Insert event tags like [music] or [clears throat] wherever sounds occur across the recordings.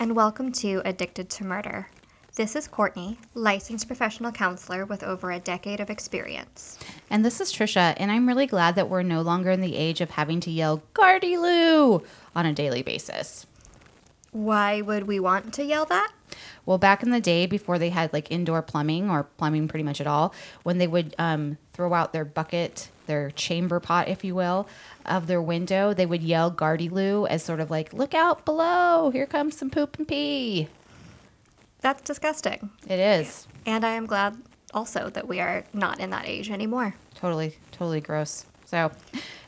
and welcome to Addicted to Murder. This is Courtney, licensed professional counselor with over a decade of experience. And this is Trisha, and I'm really glad that we're no longer in the age of having to yell Gardy Lou on a daily basis. Why would we want to yell that? Well, back in the day, before they had like indoor plumbing or plumbing pretty much at all, when they would um, throw out their bucket, their chamber pot, if you will, of their window, they would yell Gardy Lou as sort of like, look out below, here comes some poop and pee. That's disgusting. It is. And I am glad also that we are not in that age anymore. Totally, totally gross. So,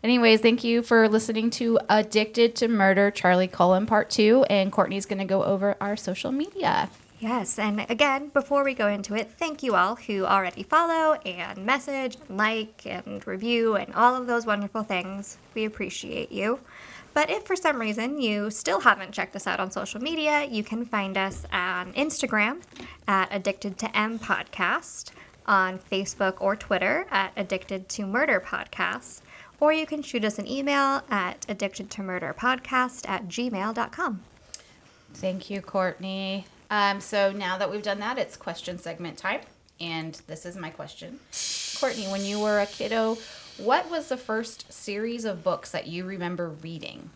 anyways, thank you for listening to Addicted to Murder, Charlie Cullen Part 2. And Courtney's going to go over our social media. Yes, and again, before we go into it, thank you all who already follow and message, and like, and review, and all of those wonderful things. We appreciate you. But if for some reason you still haven't checked us out on social media, you can find us on Instagram at Addicted to M Podcast, on Facebook or Twitter at Addicted to Murder Podcast, or you can shoot us an email at addicted to murder podcast at gmail.com. Thank you, Courtney. Um, so now that we've done that, it's question segment time. And this is my question. Courtney, when you were a kiddo, what was the first series of books that you remember reading?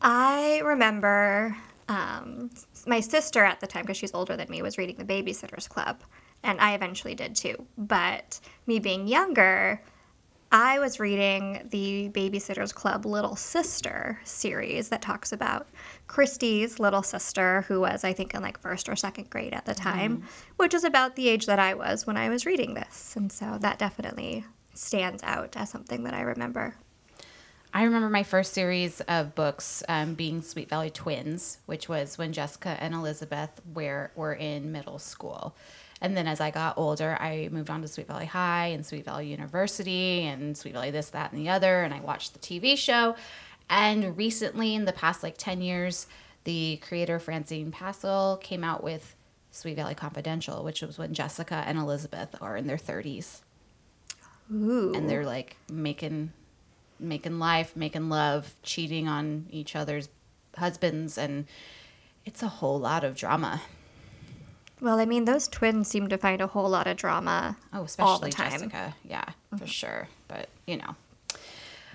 I remember um, my sister at the time, because she's older than me, was reading The Babysitter's Club, and I eventually did too. But me being younger, I was reading the Babysitter's Club Little Sister series that talks about Kristy's little sister, who was, I think, in like first or second grade at the time, which is about the age that I was when I was reading this. And so that definitely stands out as something that I remember. I remember my first series of books um, being Sweet Valley Twins, which was when Jessica and Elizabeth were, were in middle school. And then as I got older, I moved on to Sweet Valley High and Sweet Valley University and Sweet Valley this, that, and the other. And I watched the TV show. And recently, in the past like 10 years, the creator Francine Pascal came out with Sweet Valley Confidential, which was when Jessica and Elizabeth are in their 30s. Ooh. And they're like making making life, making love, cheating on each other's husbands and it's a whole lot of drama. Well, I mean, those twins seem to find a whole lot of drama Oh, all especially the time. Jessica. Yeah, for mm-hmm. sure. But, you know.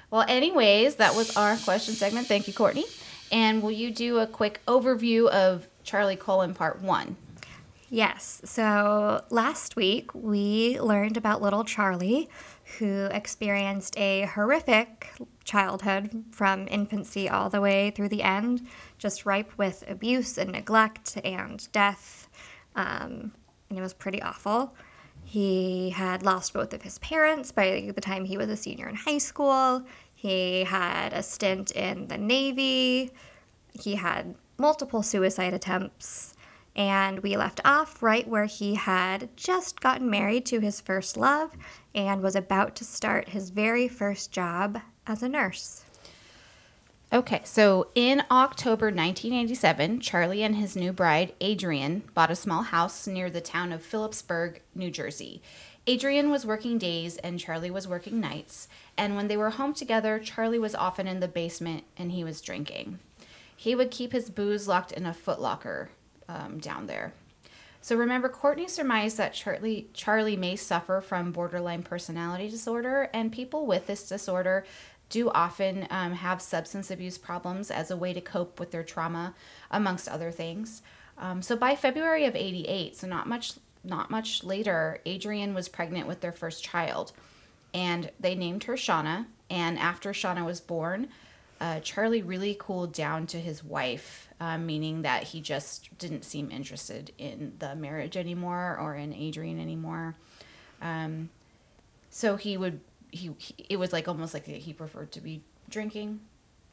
Well, anyways, that was our question segment. Thank you, Courtney. And will you do a quick overview of Charlie Cullen Part 1? Yes. So last week we learned about little Charlie, who experienced a horrific childhood from infancy all the way through the end, just ripe with abuse and neglect and death. Um, and it was pretty awful. He had lost both of his parents by the time he was a senior in high school. He had a stint in the Navy. He had multiple suicide attempts. And we left off right where he had just gotten married to his first love and was about to start his very first job as a nurse. Okay, so in October 1987, Charlie and his new bride, Adrienne, bought a small house near the town of Phillipsburg, New Jersey. Adrienne was working days and Charlie was working nights, and when they were home together, Charlie was often in the basement and he was drinking. He would keep his booze locked in a footlocker um, down there. So remember, Courtney surmised that Charlie Charlie may suffer from borderline personality disorder, and people with this disorder do often um, have substance abuse problems as a way to cope with their trauma, amongst other things. Um, so by February of '88, so not much not much later, Adrienne was pregnant with their first child, and they named her Shauna. And after Shauna was born, uh, Charlie really cooled down to his wife, uh, meaning that he just didn't seem interested in the marriage anymore or in Adrienne anymore. Um, so he would he, he it was like almost like he preferred to be drinking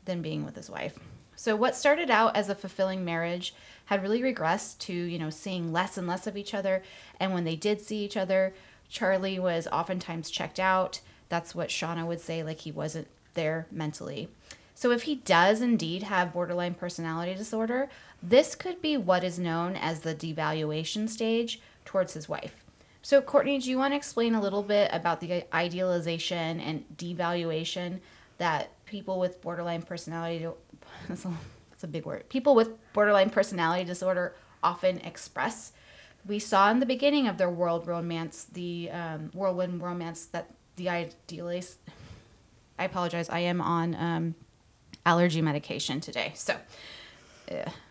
than being with his wife. So what started out as a fulfilling marriage had really regressed to, you know, seeing less and less of each other. And when they did see each other, Charlie was oftentimes checked out. That's what Shauna would say, like he wasn't there mentally. So if he does indeed have borderline personality disorder, this could be what is known as the devaluation stage towards his wife. So Courtney, do you want to explain a little bit about the idealization and devaluation that people with borderline personality it's [laughs] a, it's a big word. People with borderline personality disorder often express. We saw in the beginning of their world romance, the um, whirlwind romance, that the idealist. I apologize. I am on um, allergy medication today, so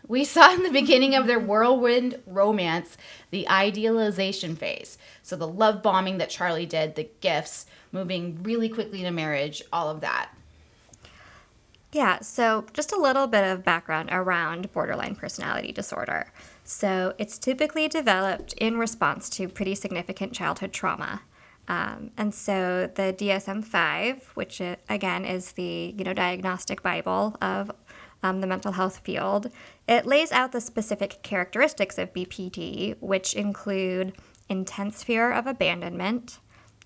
we saw in the beginning of their whirlwind romance the idealization phase. So the love bombing that Charlie did, the gifts, moving really quickly to marriage, all of that. Yeah, so just a little bit of background around borderline personality disorder. So it's typically developed in response to pretty significant childhood trauma. Um, and so the DSM-5, which it, again is the you know diagnostic bible of um, the mental health field, it lays out the specific characteristics of BPD, which include intense fear of abandonment,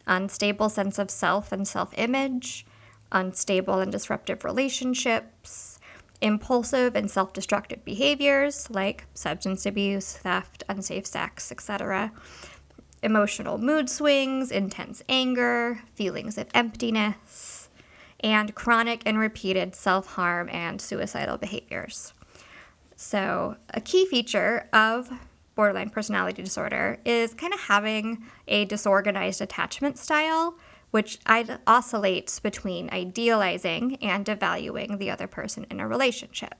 unstable sense of self and self-image, unstable and disruptive relationships, impulsive and self destructive behaviors like substance abuse, theft, unsafe sex, etc., emotional mood swings, intense anger, feelings of emptiness, and chronic and repeated self harm and suicidal behaviors. So, a key feature of borderline personality disorder is kind of having a disorganized attachment style which oscillates between idealizing and devaluing the other person in a relationship.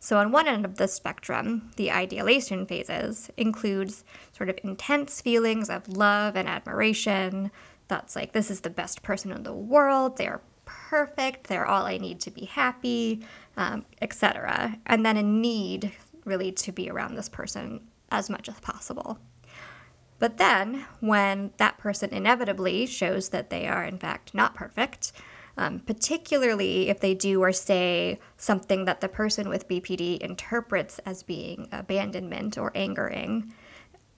So, on one end of the spectrum, the idealization phases includes sort of intense feelings of love and admiration. That's like, this is the best person in the world, they're perfect, they're all I need to be happy, um, etc. And then a need really to be around this person as much as possible. But then, when that person inevitably shows that they are, in fact, not perfect, um, particularly if they do or say something that the person with BPD interprets as being abandonment or angering,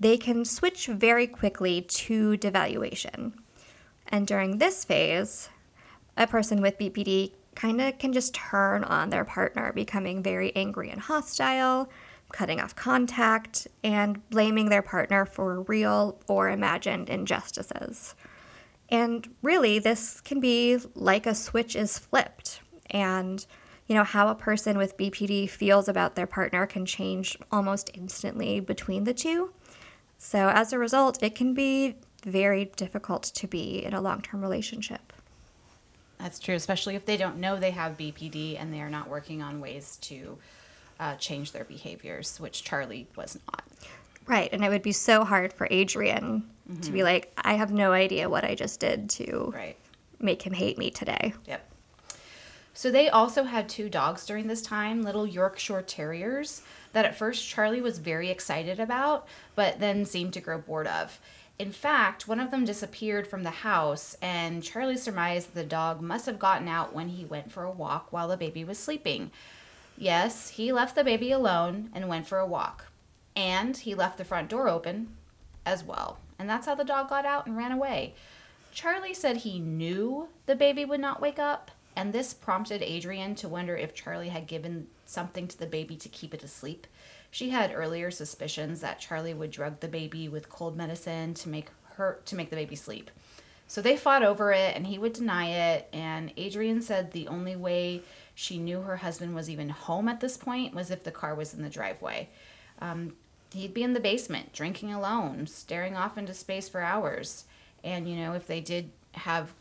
they can switch very quickly to devaluation. And during this phase, a person with BPD kind of can just turn on their partner, becoming very angry and hostile, cutting off contact, and blaming their partner for real or imagined injustices. And really, this can be like a switch is flipped. And, you know, how a person with BPD feels about their partner can change almost instantly between the two. So, as a result, it can be very difficult to be in a long term relationship. That's true, especially if they don't know they have BPD and they are not working on ways to uh, change their behaviors, which Charlie was not. Right. And it would be so hard for Adrienne mm-hmm. to be mm-hmm. like, I have no idea what I just did to right. make him hate me today. Yep. So they also had two dogs during this time, little Yorkshire Terriers, that at first Charlie was very excited about, but then seemed to grow bored of. In fact, one of them disappeared from the house, and Charlie surmised the dog must have gotten out when he went for a walk while the baby was sleeping. Yes, he left the baby alone and went for a walk. And he left the front door open as well. And that's how the dog got out and ran away. Charlie said he knew the baby would not wake up, and this prompted Adrienne to wonder if Charlie had given something to the baby to keep it asleep. She had earlier suspicions that Charlie would drug the baby with cold medicine to make her to make the baby sleep. So they fought over it and he would deny it and Adrienne said the only way she knew her husband was even home at this point was if the car was in the driveway. Um, he'd be in the basement, drinking alone, staring off into space for hours. And, you know, if they did have,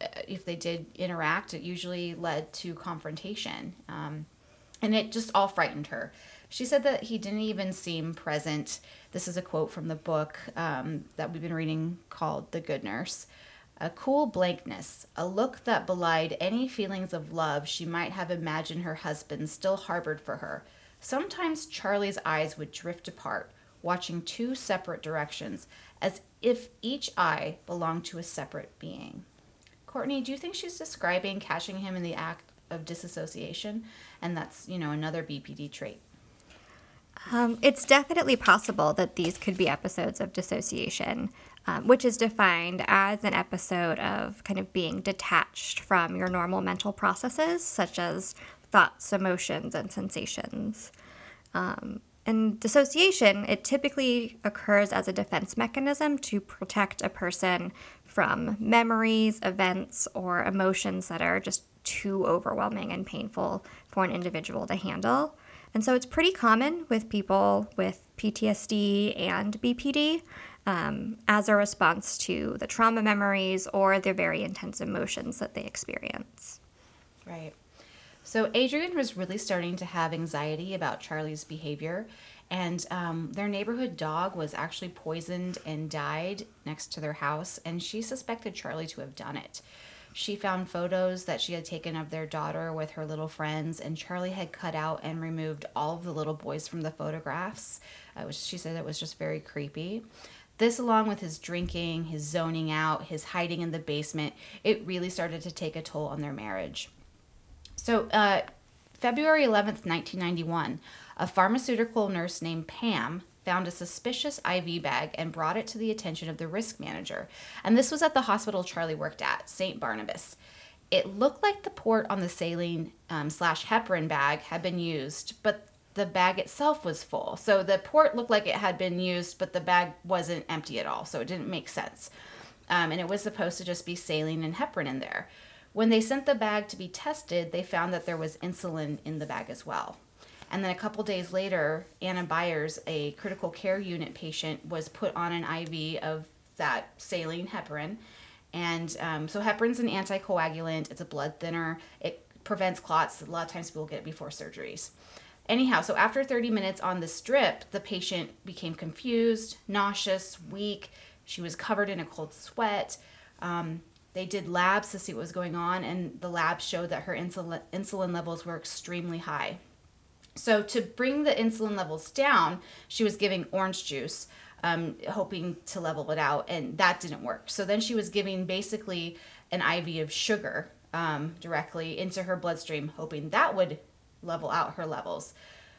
uh, if they did interact, it usually led to confrontation. Um, and it just all frightened her. She said that he didn't even seem present. This is a quote from the book um, that we've been reading called The Good Nurse. A cool blankness, a look that belied any feelings of love she might have imagined her husband still harbored for her. Sometimes Charlie's eyes would drift apart, watching two separate directions, as if each eye belonged to a separate being. Courtney, do you think she's describing catching him in the act of disassociation? And that's, you know, another BPD trait. Um, it's definitely possible that these could be episodes of dissociation um, which is defined as an episode of kind of being detached from your normal mental processes, such as thoughts, emotions, and sensations. Um, and dissociation, it typically occurs as a defense mechanism to protect a person from memories, events, or emotions that are just too overwhelming and painful for an individual to handle. And so it's pretty common with people with PTSD and BPD um, as a response to the trauma memories or the very intense emotions that they experience. Right. So Adrienne was really starting to have anxiety about Charlie's behavior, and um, their neighborhood dog was actually poisoned and died next to their house, and she suspected Charlie to have done it. She found photos that she had taken of their daughter with her little friends, and Charlie had cut out and removed all of the little boys from the photographs. Uh, was, she said it was just very creepy. This, along with his drinking, his zoning out, his hiding in the basement, it really started to take a toll on their marriage. So, uh, February 11th, 1991, a pharmaceutical nurse named Pam found a suspicious IV bag and brought it to the attention of the risk manager. And this was at the hospital Charlie worked at, St. Barnabas. It looked like the port on the saline um, slash heparin bag had been used, but the bag itself was full. So the port looked like it had been used, but the bag wasn't empty at all. So it didn't make sense. Um, and it was supposed to just be saline and heparin in there. When they sent the bag to be tested, they found that there was insulin in the bag as well. And then a couple days later, Anna Byers, a critical care unit patient, was put on an IV of that saline heparin. And um, so heparin's an anticoagulant, it's a blood thinner, it prevents clots. A lot of times people get it before surgeries. Anyhow, so after 30 minutes on the strip, the patient became confused, nauseous, weak. She was covered in a cold sweat. Um, they did labs to see what was going on, and the labs showed that her insulin, insulin levels were extremely high. So, to bring the insulin levels down, she was giving orange juice, um, hoping to level it out, and that didn't work. So, then she was giving basically an IV of sugar um, directly into her bloodstream, hoping that would level out her levels.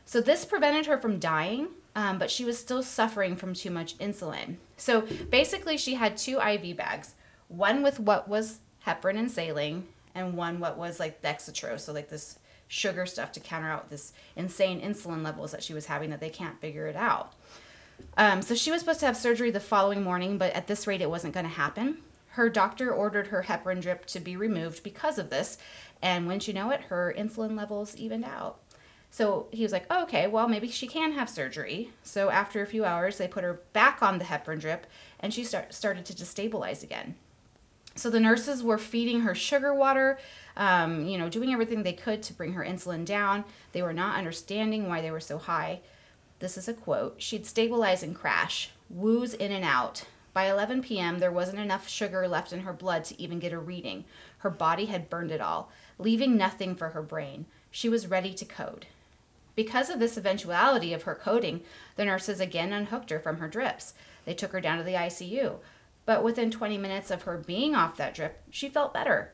So, this prevented her from dying, um, but she was still suffering from too much insulin. So, basically, she had two IV bags one with what was heparin and saline, and one what was like dextrose, so like this sugar stuff to counter out this insane insulin levels that she was having that they can't figure it out. Um, so she was supposed to have surgery the following morning, but at this rate, it wasn't going to happen. Her doctor ordered her heparin drip to be removed because of this, and when you know it, her insulin levels evened out. So he was like, oh, okay, well, maybe she can have surgery. So after a few hours, they put her back on the heparin drip, and she start, started to destabilize again. So the nurses were feeding her sugar water, um, you know, doing everything they could to bring her insulin down. They were not understanding why they were so high. This is a quote She'd stabilize and crash, wooze in and out. By 11 p.m., there wasn't enough sugar left in her blood to even get a reading. Her body had burned it all, leaving nothing for her brain. She was ready to code. Because of this eventuality of her coding, the nurses again unhooked her from her drips. They took her down to the ICU. But within 20 minutes of her being off that drip, she felt better.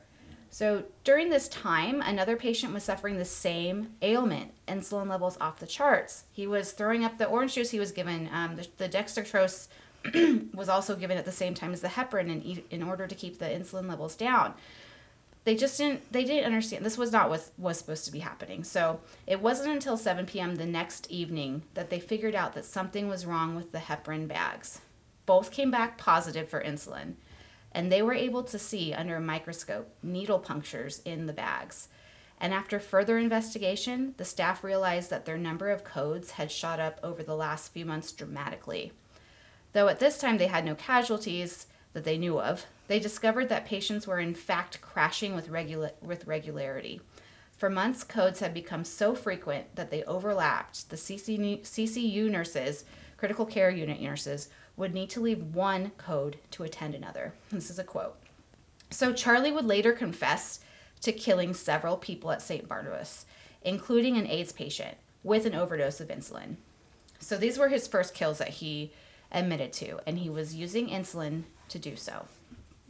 So during this time, another patient was suffering the same ailment, insulin levels off the charts. He was throwing up the orange juice he was given. Um, the, the dextrose [clears throat] was also given at the same time as the heparin in, in order to keep the insulin levels down. They just didn't they didn't understand this was not what was supposed to be happening. So it wasn't until 7 p.m. the next evening that they figured out that something was wrong with the heparin bags. Both came back positive for insulin, and they were able to see under a microscope needle punctures in the bags. And after further investigation, the staff realized that their number of codes had shot up over the last few months dramatically. Though at this time they had no casualties that they knew of, they discovered that patients were in fact crashing with, regula- with regularity. For months, codes had become so frequent that they overlapped. The CCU nurses, critical care unit nurses, would need to leave one code to attend another. This is a quote. So Charlie would later confess to killing several people at St. Barnabas, including an AIDS patient with an overdose of insulin. So these were his first kills that he admitted to, and he was using insulin to do so.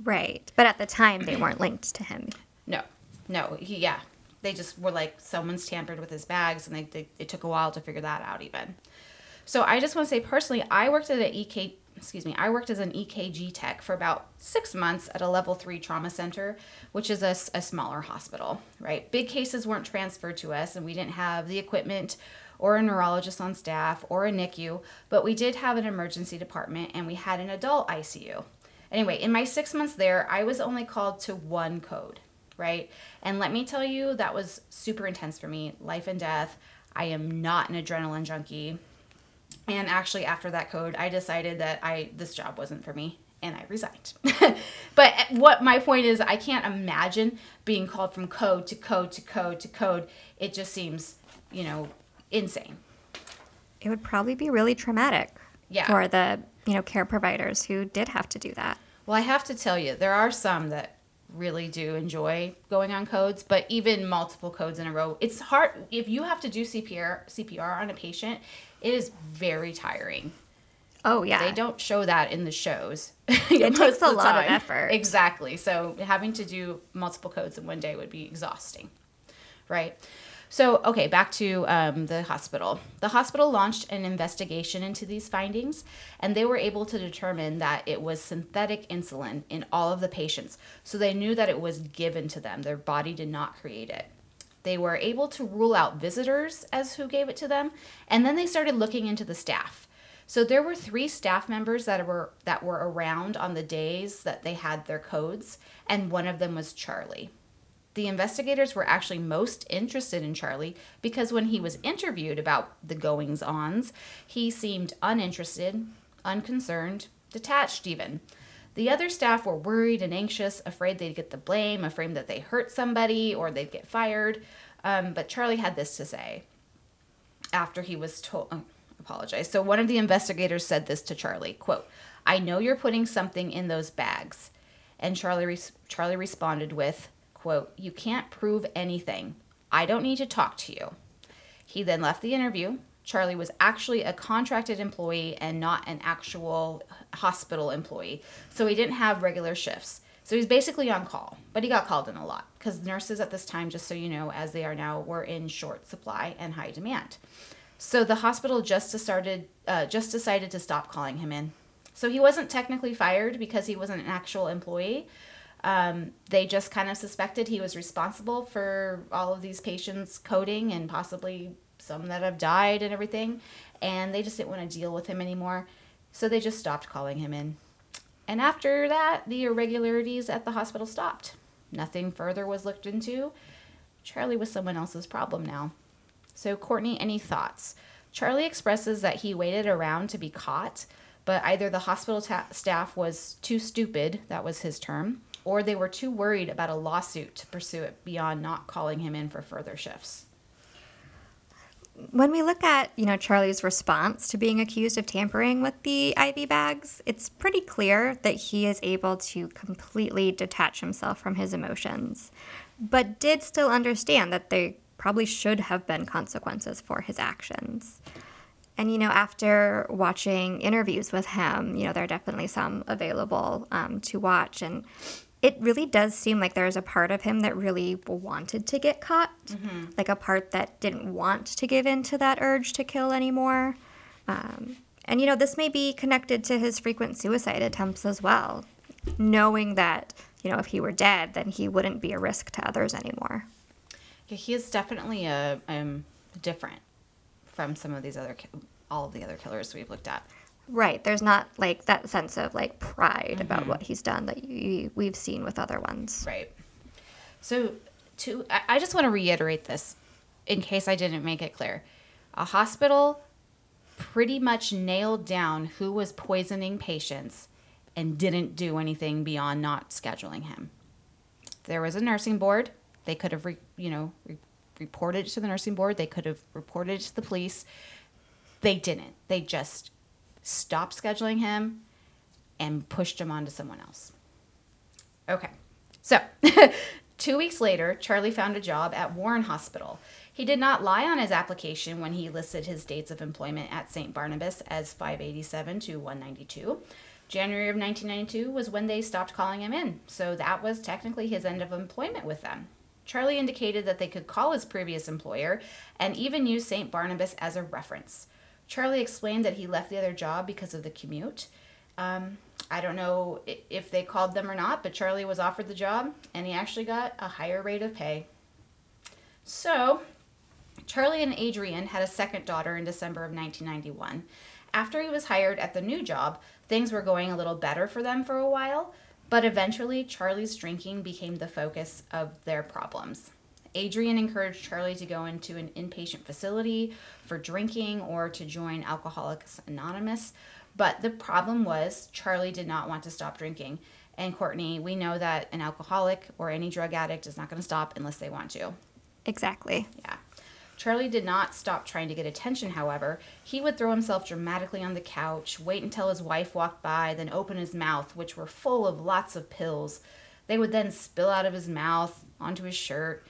Right. But at the time, they weren't linked to him. No, no, he, yeah. They just were like, someone's tampered with his bags, and they, they, it took a while to figure that out, even. So I just want to say personally, I worked at an EK, excuse me, I worked as an EKG tech for about six months at a level three trauma center, which is a, a smaller hospital, right? Big cases weren't transferred to us, and we didn't have the equipment or a neurologist on staff or a NICU, but we did have an emergency department and we had an adult ICU. Anyway, in my six months there, I was only called to one code. right? And let me tell you, that was super intense for me. Life and death. I am not an adrenaline junkie. And actually, after that code, I decided that I this job wasn't for me, and I resigned. [laughs] but eh, what my point is, I can't imagine being called from code to code to code to code. It just seems, you know, insane. It would probably be really traumatic Yeah. for the you know care providers who did have to do that. Well, I have to tell you, there are some that really do enjoy going on codes, but even multiple codes in a row, it's hard. If you have to do CPR, CPR on a patient, it is very tiring. Oh yeah, They don't show that in the shows. [laughs] It [laughs] takes a lot of effort. Exactly. So having to do multiple codes in one day would be exhausting, right? So, okay, back to um, the hospital. The hospital launched an investigation into these findings, and they were able to determine that it was synthetic insulin in all of the patients. So they knew that it was given to them, their body did not create it. They were able to rule out visitors as who gave it to them, and then they started looking into the staff. So there were three staff members that were that were around on the days that they had their codes, and one of them was Charlie. The investigators were actually most interested in Charlie because when he was interviewed about the goings ons, he seemed uninterested, unconcerned, detached even. The other staff were worried and anxious, afraid they'd get the blame, afraid that they hurt somebody or they'd get fired. Um, but Charlie had this to say after he was told oh, apologize. So one of the investigators said this to charlie quote i know you're putting something in those bags. And charlie res- charlie responded with quote you can't prove anything. I don't need to talk to you. He then left the interview charlie was actually a contracted employee and not an actual hospital employee so he didn't have regular shifts so he's basically on call but he got called in a lot because nurses at this time just so you know as they are now were in short supply and high demand so the hospital just started, uh, just decided to stop calling him in. So he wasn't technically fired because he wasn't an actual employee. Um, they just kind of suspected he was responsible for all of these patients coding and possibly some that have died and everything. And they just didn't want to deal with him anymore. So they just stopped calling him in. And after that, the irregularities at the hospital stopped. Nothing further was looked into. Charlie was someone else's problem now. So, Courtney, any thoughts? Charlie expresses that he waited around to be caught, but either the hospital ta- staff was too stupid, that was his term, or they were too worried about a lawsuit to pursue it beyond not calling him in for further shifts. When we look at you know Charlie's response to being accused of tampering with the IV bags, it's pretty clear that he is able to completely detach himself from his emotions, but did still understand that there probably should have been consequences for his actions. And you know, after watching interviews with him, you know, there are definitely some available um, to watch, and it really does seem like there's a part of him that really wanted to get caught, like a part that didn't want to give in to that urge to kill anymore. Um, and you know, this may be connected to his frequent suicide attempts as well, knowing that you know if he were dead, then he wouldn't be a risk to others anymore. Yeah, he is definitely a um, different from some of these other, all of the other killers we've looked at. Right. There's not like that sense of like pride about mm-hmm. what he's done that you, we've seen with other ones. Right. So, to I, I just want to reiterate this in case I didn't make it clear. A hospital pretty much nailed down who was poisoning patients and didn't do anything beyond not scheduling him. There was a nursing board. They could have, re, you know, re, reported to the nursing board. They could have reported to the police. They didn't. They just stopped scheduling him and pushed him on to someone else. Okay. So, [laughs] two weeks later, Charlie found a job at Warren Hospital. He did not lie on his application when he listed his dates of employment at St. Barnabas as 587 to 192. January of 1992 was when they stopped calling him in, so that was technically his end of employment with them. Charlie indicated that they could call his previous employer and even use St. Barnabas as a reference. Charlie explained that he left the other job because of the commute. Um, I don't know if they called them or not, but Charlie was offered the job and he actually got a higher rate of pay. So, Charlie and Adrienne had a second daughter in December of 1991. After he was hired at the new job, things were going a little better for them for a while, But eventually, Charlie's drinking became the focus of their problems. Adrienne encouraged Charlie to go into an inpatient facility for drinking or to join Alcoholics Anonymous. But the problem was, Charlie did not want to stop drinking. And Courtney, we know that an alcoholic or any drug addict is not going to stop unless they want to. Exactly. Yeah. Charlie did not stop trying to get attention, however. He would throw himself dramatically on the couch, wait until his wife walked by, then open his mouth, which were full of lots of pills. They would then spill out of his mouth onto his shirt.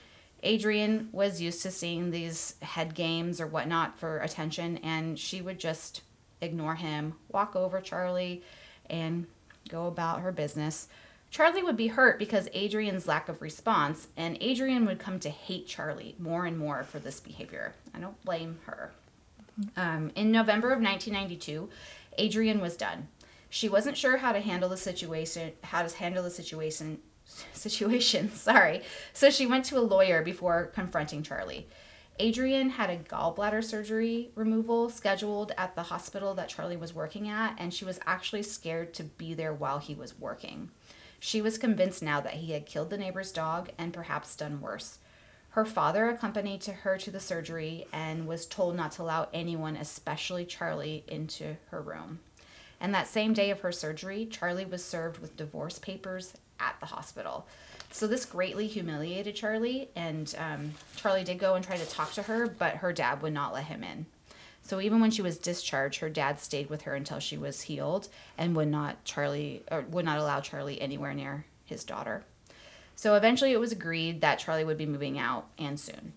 Adrienne was used to seeing these head games or whatnot for attention, and she would just ignore him, walk over Charlie, and go about her business. Charlie would be hurt because Adrienne's lack of response, and Adrienne would come to hate Charlie more and more for this behavior. I don't blame her. Um, in November of 1992, Adrian was done. She wasn't sure how to handle the situation, how to handle the situation, situation, [laughs] sorry. So she went to a lawyer before confronting Charlie. Adrienne had a gallbladder surgery removal scheduled at the hospital that Charlie was working at, and she was actually scared to be there while he was working. She was convinced now that he had killed the neighbor's dog and perhaps done worse. Her father accompanied her to the surgery and was told not to allow anyone, especially Charlie, into her room. And that same day of her surgery, Charlie was served with divorce papers at the hospital. So this greatly humiliated Charlie, and um, Charlie did go and try to talk to her, but her dad would not let him in. So even when she was discharged, her dad stayed with her until she was healed and would not Charlie or would not allow Charlie anywhere near his daughter. So eventually, it was agreed that Charlie would be moving out and soon.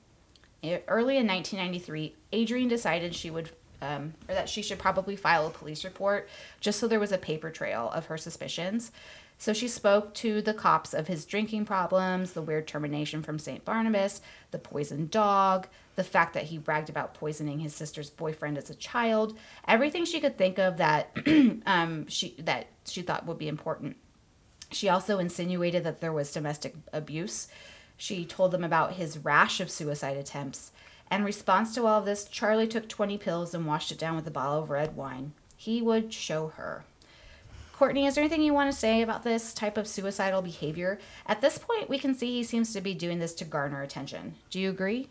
Early in 1993, Adrienne decided she would um, or that she should probably file a police report just so there was a paper trail of her suspicions. So she spoke to the cops of his drinking problems, the weird termination from St. Barnabas, the poisoned dog, the fact that he bragged about poisoning his sister's boyfriend as a child, everything she could think of that [clears throat] um, she that she thought would be important. She also insinuated that there was domestic abuse. She told them about his rash of suicide attempts. In response to all of this, Charlie took 20 pills and washed it down with a bottle of red wine. He would show her. Courtney, is there anything you want to say about this type of suicidal behavior? At this point, we can see he seems to be doing this to garner attention. Do you agree?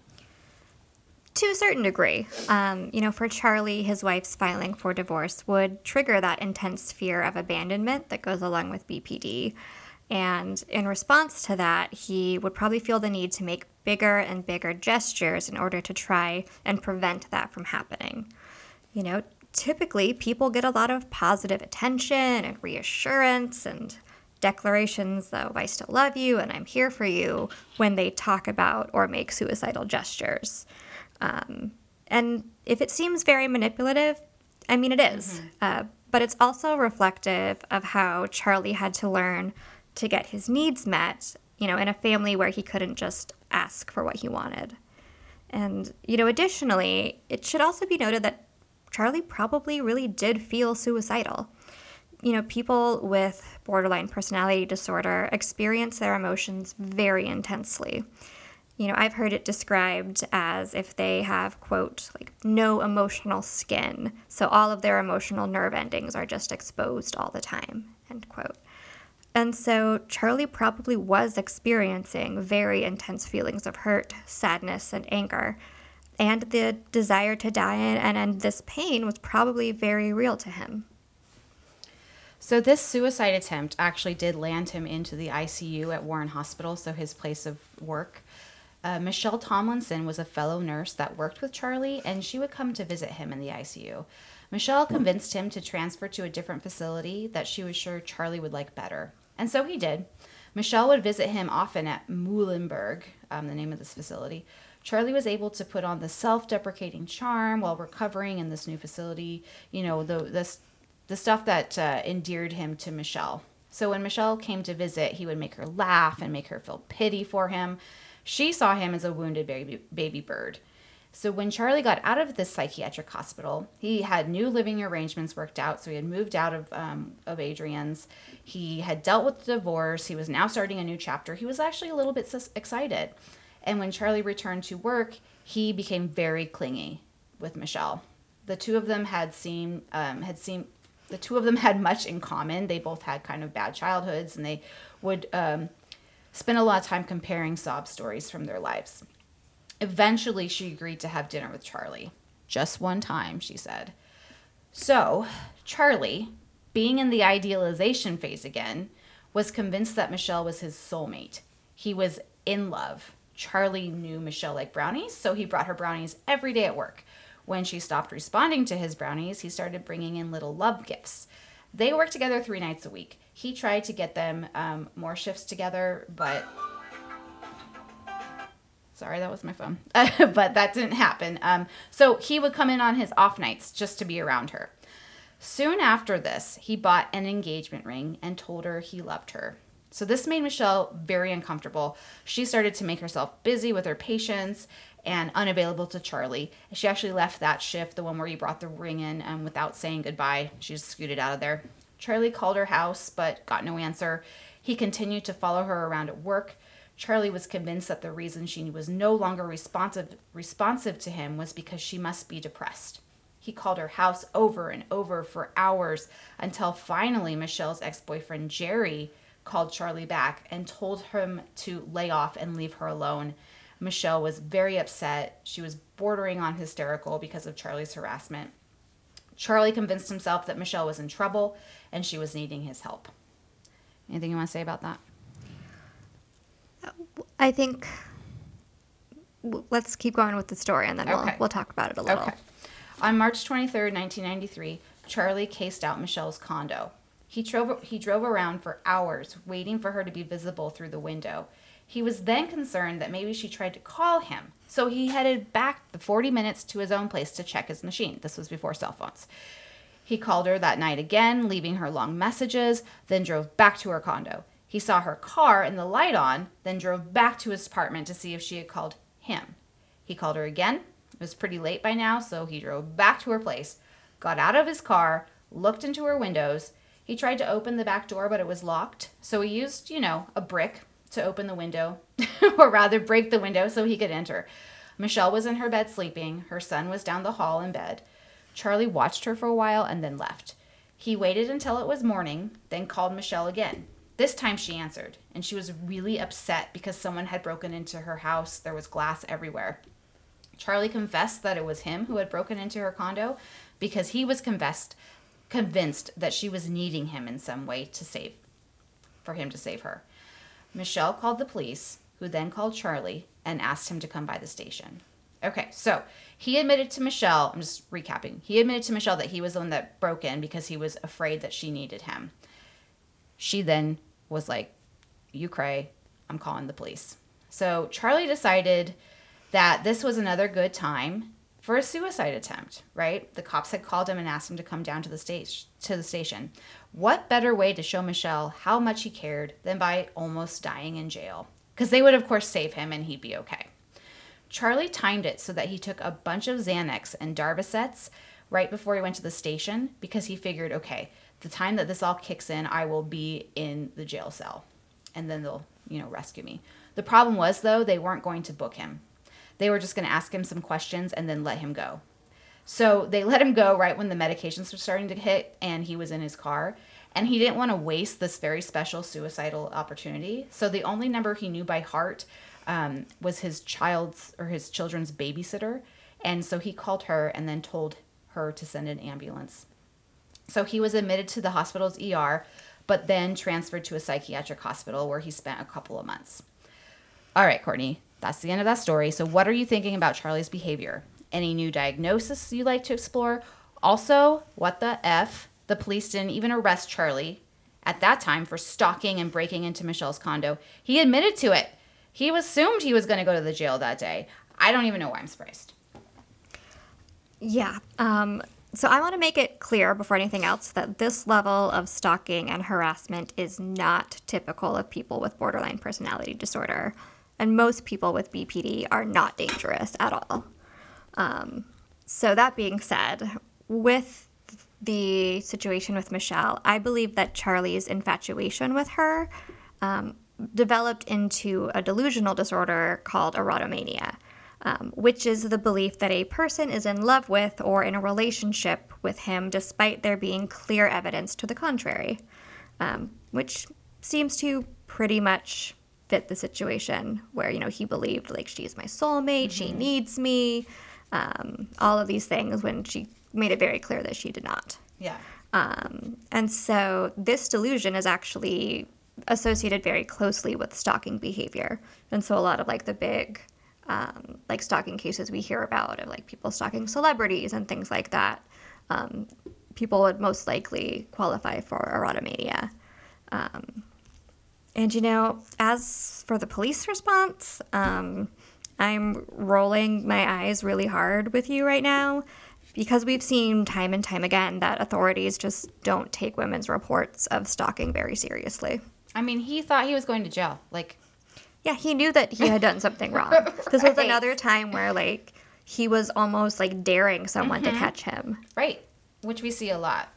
To a certain degree. Um, you know, for Charlie, his wife's filing for divorce would trigger that intense fear of abandonment that goes along with BPD. And in response to that, he would probably feel the need to make bigger and bigger gestures in order to try and prevent that from happening. You know, typically people get a lot of positive attention and reassurance and declarations of I still love you and I'm here for you when they talk about or make suicidal gestures. Um, and if it seems very manipulative, I mean, it is. Mm-hmm. Uh, but it's also reflective of how Charlie had to learn to get his needs met, you know, in a family where he couldn't just ask for what he wanted. And, you know, additionally, it should also be noted that Charlie probably really did feel suicidal. You know, people with borderline personality disorder experience their emotions very intensely. You know, I've heard it described as if they have, quote, like no emotional skin. So all of their emotional nerve endings are just exposed all the time, end quote. And so Charlie probably was experiencing very intense feelings of hurt, sadness, and anger and the desire to die and end this pain was probably very real to him. So this suicide attempt actually did land him into the ICU at Warren Hospital, so his place of work. Uh, Michelle Tomlinson was a fellow nurse that worked with Charlie, and she would come to visit him in the ICU. Michelle convinced him to transfer to a different facility that she was sure Charlie would like better. And so he did. Michelle would visit him often at Muhlenberg, um, the name of this facility, Charlie was able to put on the self-deprecating charm while recovering in this new facility. You know, the this the stuff that uh, endeared him to Michelle. So when Michelle came to visit, he would make her laugh and make her feel pity for him. She saw him as a wounded baby baby bird. So when Charlie got out of this psychiatric hospital, he had new living arrangements worked out. So he had moved out of um, of Adrienne's. He had dealt with the divorce. He was now starting a new chapter. He was actually a little bit excited. And when Charlie returned to work, he became very clingy with Michelle. The two of them had seen um, had seen The two of them had much in common. They both had kind of bad childhoods and they would um, spend a lot of time comparing sob stories from their lives. Eventually, she agreed to have dinner with Charlie. Just one time, she said. So, Charlie, being in the idealization phase again, was convinced that Michelle was his soulmate. He was in love. Charlie knew Michelle liked brownies, so he brought her brownies every day at work. When she stopped responding to his brownies, he started bringing in little love gifts. They worked together three nights a week. He tried to get them um, more shifts together, but sorry, that was my phone. [laughs] but that didn't happen. Um, so he would come in on his off nights just to be around her. Soon after this, he bought an engagement ring and told her he loved her. So this made Michelle very uncomfortable. She started to make herself busy with her patients and unavailable to Charlie. She actually left that shift, the one where he brought the ring in, um, without saying goodbye. She just scooted out of there. Charlie called her house but got no answer. He continued to follow her around at work. Charlie was convinced that the reason she was no longer responsive responsive to him was because she must be depressed. He called her house over and over for hours until finally Michelle's ex-boyfriend Jerry called Charlie back and told him to lay off and leave her alone. Michelle was very upset. She was bordering on hysterical because of Charlie's harassment. Charlie convinced himself that Michelle was in trouble and she was needing his help. Anything you want to say about that? I think let's keep going with the story and then okay. we'll, we'll talk about it a little. Okay. On March 23rd, 1993, Charlie cased out Michelle's condo. He drove, he drove around for hours, waiting for her to be visible through the window. He was then concerned that maybe she tried to call him, so he headed back the 40 minutes to his own place to check his machine. This was before cell phones. He called her that night again, leaving her long messages, then drove back to her condo. He saw her car and the light on, then drove back to his apartment to see if she had called him. He called her again. It was pretty late by now, so he drove back to her place, got out of his car, looked into her windows, he tried to open the back door, but it was locked. So he used, you know, a brick to open the window, [laughs] or rather, break the window so he could enter. Michelle was in her bed sleeping. Her son was down the hall in bed. Charlie watched her for a while and then left. He waited until it was morning, then called Michelle again. This time she answered, and she was really upset because someone had broken into her house. There was glass everywhere. Charlie confessed that it was him who had broken into her condo because he was confessed convinced that she was needing him in some way to save for him to save her. Michelle called the police, who then called Charlie and asked him to come by the station. Okay, so he admitted to Michelle, I'm just recapping. He admitted to Michelle that he was the one that broke in because he was afraid that she needed him. She then was like, You cray, I'm calling the police. So Charlie decided that this was another good time for a suicide attempt, right? The cops had called him and asked him to come down to the stage to the station. What better way to show Michelle how much he cared than by almost dying in jail? Because they would of course save him and he'd be okay. Charlie timed it so that he took a bunch of Xanax and Darvocets right before he went to the station because he figured, okay, the time that this all kicks in, I will be in the jail cell and then they'll, you know, rescue me. The problem was though, they weren't going to book him they were just going to ask him some questions and then let him go. So they let him go right when the medications were starting to hit and he was in his car. And he didn't want to waste this very special suicidal opportunity. So the only number he knew by heart um, was his child's or his children's babysitter. And so he called her and then told her to send an ambulance. So he was admitted to the hospital's ER, but then transferred to a psychiatric hospital where he spent a couple of months. All right, Courtney, that's the end of that story. So, what are you thinking about Charlie's behavior? Any new diagnosis you'd like to explore? Also, what the F? The police didn't even arrest Charlie at that time for stalking and breaking into Michelle's condo. He admitted to it. He assumed he was going to go to the jail that day. I don't even know why I'm surprised. Yeah. Um, so I want to make it clear before anything else that this level of stalking and harassment is not typical of people with borderline personality disorder and most people with BPD are not dangerous at all. Um, so, that being said, with the situation with Michelle, I believe that Charlie's infatuation with her um, developed into a delusional disorder called erotomania. um, which is the belief that a person is in love with or in a relationship with him despite there being clear evidence to the contrary, um, which seems to pretty much fit the situation where, you know, he believed like she's my soulmate, she needs me, um, all of these things when she made it very clear that she did not. Yeah. Um, and so this delusion is actually associated very closely with stalking behavior. And so a lot of like the big um, like stalking cases we hear about of like people stalking celebrities and things like that, um, people would most likely qualify for erotomania. Um, and you know, as for the police response, um, I'm rolling my eyes really hard with you right now because we've seen time and time again that authorities just don't take women's reports of stalking very seriously. I mean, he thought he was going to jail. Like, Yeah, he knew that he had done something wrong. [laughs] This was another time where like he was almost like daring someone to catch him. right, which we see a lot.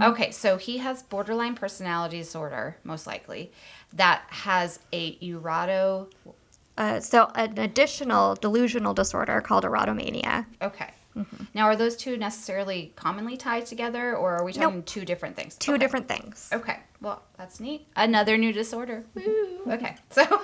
Okay, so he has borderline personality disorder, most likely, that has a eroto. Uh, so an additional delusional disorder called erotomania. Okay. Now, are those two necessarily commonly tied together, or are we talking two different things? Two Okay. different things. Okay, well, that's neat. Another new disorder. Woo. Okay, [laughs] so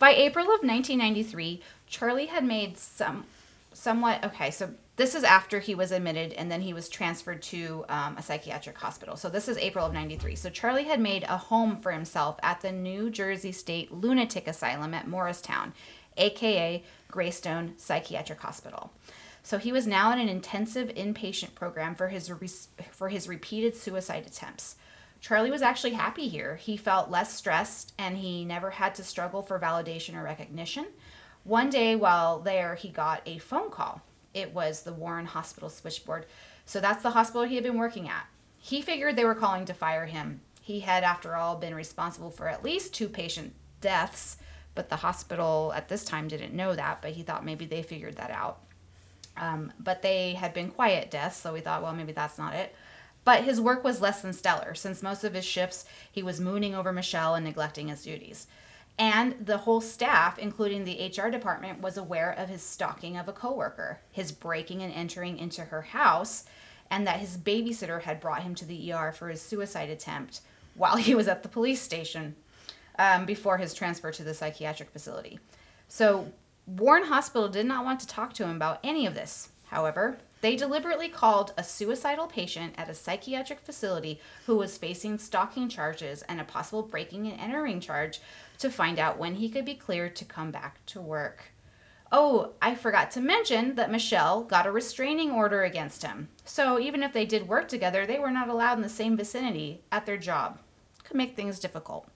by April of 1993, Charlie had made some somewhat. Okay, so this is after he was admitted and then he was transferred to um, a psychiatric hospital. So this is April of 93. So Charlie had made a home for himself at the New Jersey State Lunatic Asylum at Morristown, aka Greystone Psychiatric Hospital. So he was now in an intensive inpatient program for his re- for his repeated suicide attempts. Charlie was actually happy here. He felt less stressed and he never had to struggle for validation or recognition. One day while there, he got a phone call. It was the Warren Hospital switchboard. So that's the hospital he had been working at. He figured they were calling to fire him. He had, after all, been responsible for at least two patient deaths, but the hospital at this time didn't know that, but he thought maybe they figured that out. Um, but they had been quiet deaths, so we thought, well, maybe that's not it. But his work was less than stellar, since most of his shifts he was mooning over Michelle and neglecting his duties. And the whole staff, including the HR department, was aware of his stalking of a coworker, his breaking and entering into her house, and that his babysitter had brought him to the ER for his suicide attempt while he was at the police station um, before his transfer to the psychiatric facility. So Warren Hospital did not want to talk to him about any of this. However, they deliberately called a suicidal patient at a psychiatric facility who was facing stalking charges and a possible breaking and entering charge to find out when he could be cleared to come back to work. Oh, I forgot to mention that Michelle got a restraining order against him. So even if they did work together, they were not allowed in the same vicinity at their job. Could make things difficult.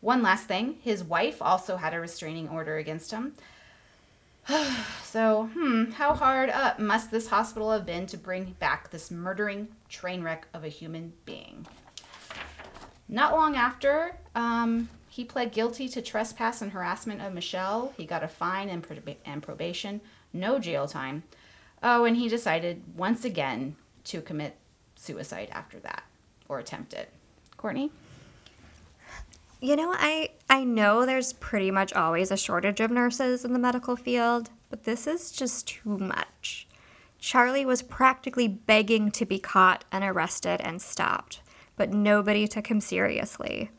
One last thing his wife also had a restraining order against him. [sighs] so, hmm, how hard up must this hospital have been to bring back this murdering train wreck of a human being? Not long after, um, he pled guilty to trespass and harassment of Michelle. He got a fine and, prob- and probation, no jail time. Oh, and he decided once again to commit suicide after that, or attempt it. Courtney? You know, I I know there's pretty much always a shortage of nurses in the medical field, but this is just too much. Charlie was practically begging to be caught and arrested and stopped, but nobody took him seriously.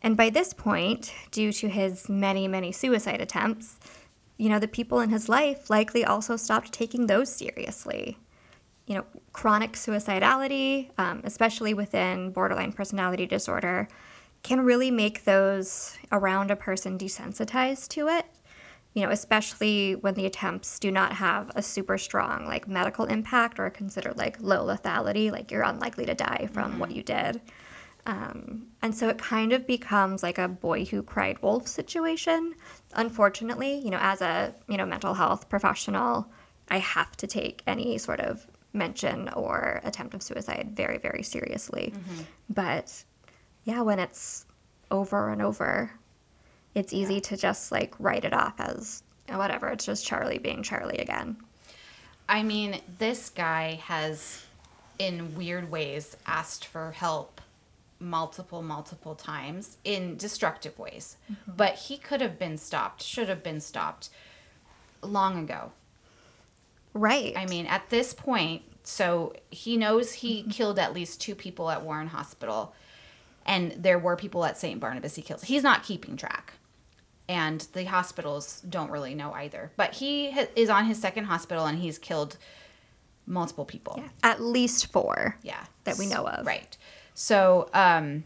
And by this point, due to his many, many suicide attempts, you know, the people in his life likely also stopped taking those seriously. You know, chronic suicidality, um, especially within borderline personality disorder, can really make those around a person desensitized to it. You know, especially when the attempts do not have a super strong like medical impact or considered like low lethality, like you're unlikely to die from what you did. Um, and so it kind of becomes like a boy who cried wolf situation. Unfortunately, you know, as a you know mental health professional, I have to take any sort of mention or attempt of suicide very, very seriously. But yeah, when it's over and over, it's easy to just like write it off as "Oh, whatever. It's just Charlie being Charlie again. I mean, this guy has, in weird ways, asked for help multiple, multiple times in destructive ways. Mm-hmm. But he could have been stopped, should have been stopped long ago. Right. I mean, at this point, so he knows he mm-hmm. killed at least two people at Warren Hospital, and there were people at St. Barnabas he killed. He's not keeping track, and the hospitals don't really know either. But he ha- is on his second hospital, and he's killed multiple people. Yeah, At least four. Yeah. That we know of. Right. So, um,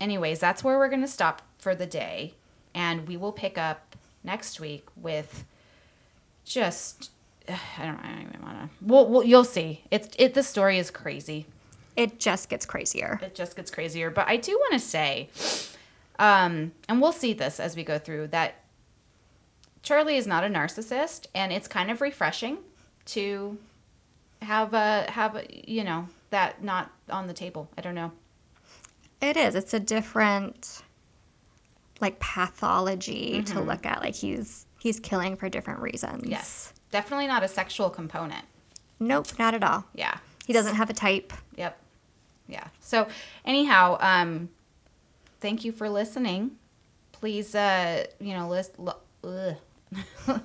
anyways, that's where we're going to stop for the day. And we will pick up next week with just, [sighs] I don't, I don't even want to, well, well, you'll see. It's, it, the story is crazy. It just gets crazier. It just gets crazier. But I do want to say, um, and we'll see this as we go through, that Charlie is not a narcissist. And it's kind of refreshing to have a, have a, you know, that not on the table. I don't know. It is. It's a different like pathology to Mm-hmm. look at. Like he's he's killing for different reasons. Yes. Definitely not a sexual component. Nope, not at all. Yeah. He doesn't have a type. Yep. Yeah. So anyhow, um thank you for listening. Please uh, you know, list l- [laughs]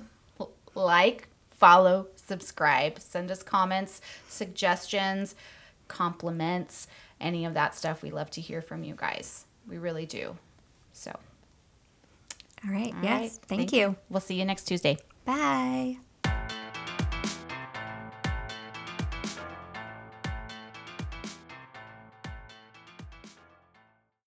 like, follow, subscribe, send us comments, suggestions, compliments, any of that stuff. We love to hear from you guys. We really do. So, All right. all yes. right. Thank, you. We'll see you next Tuesday. Bye.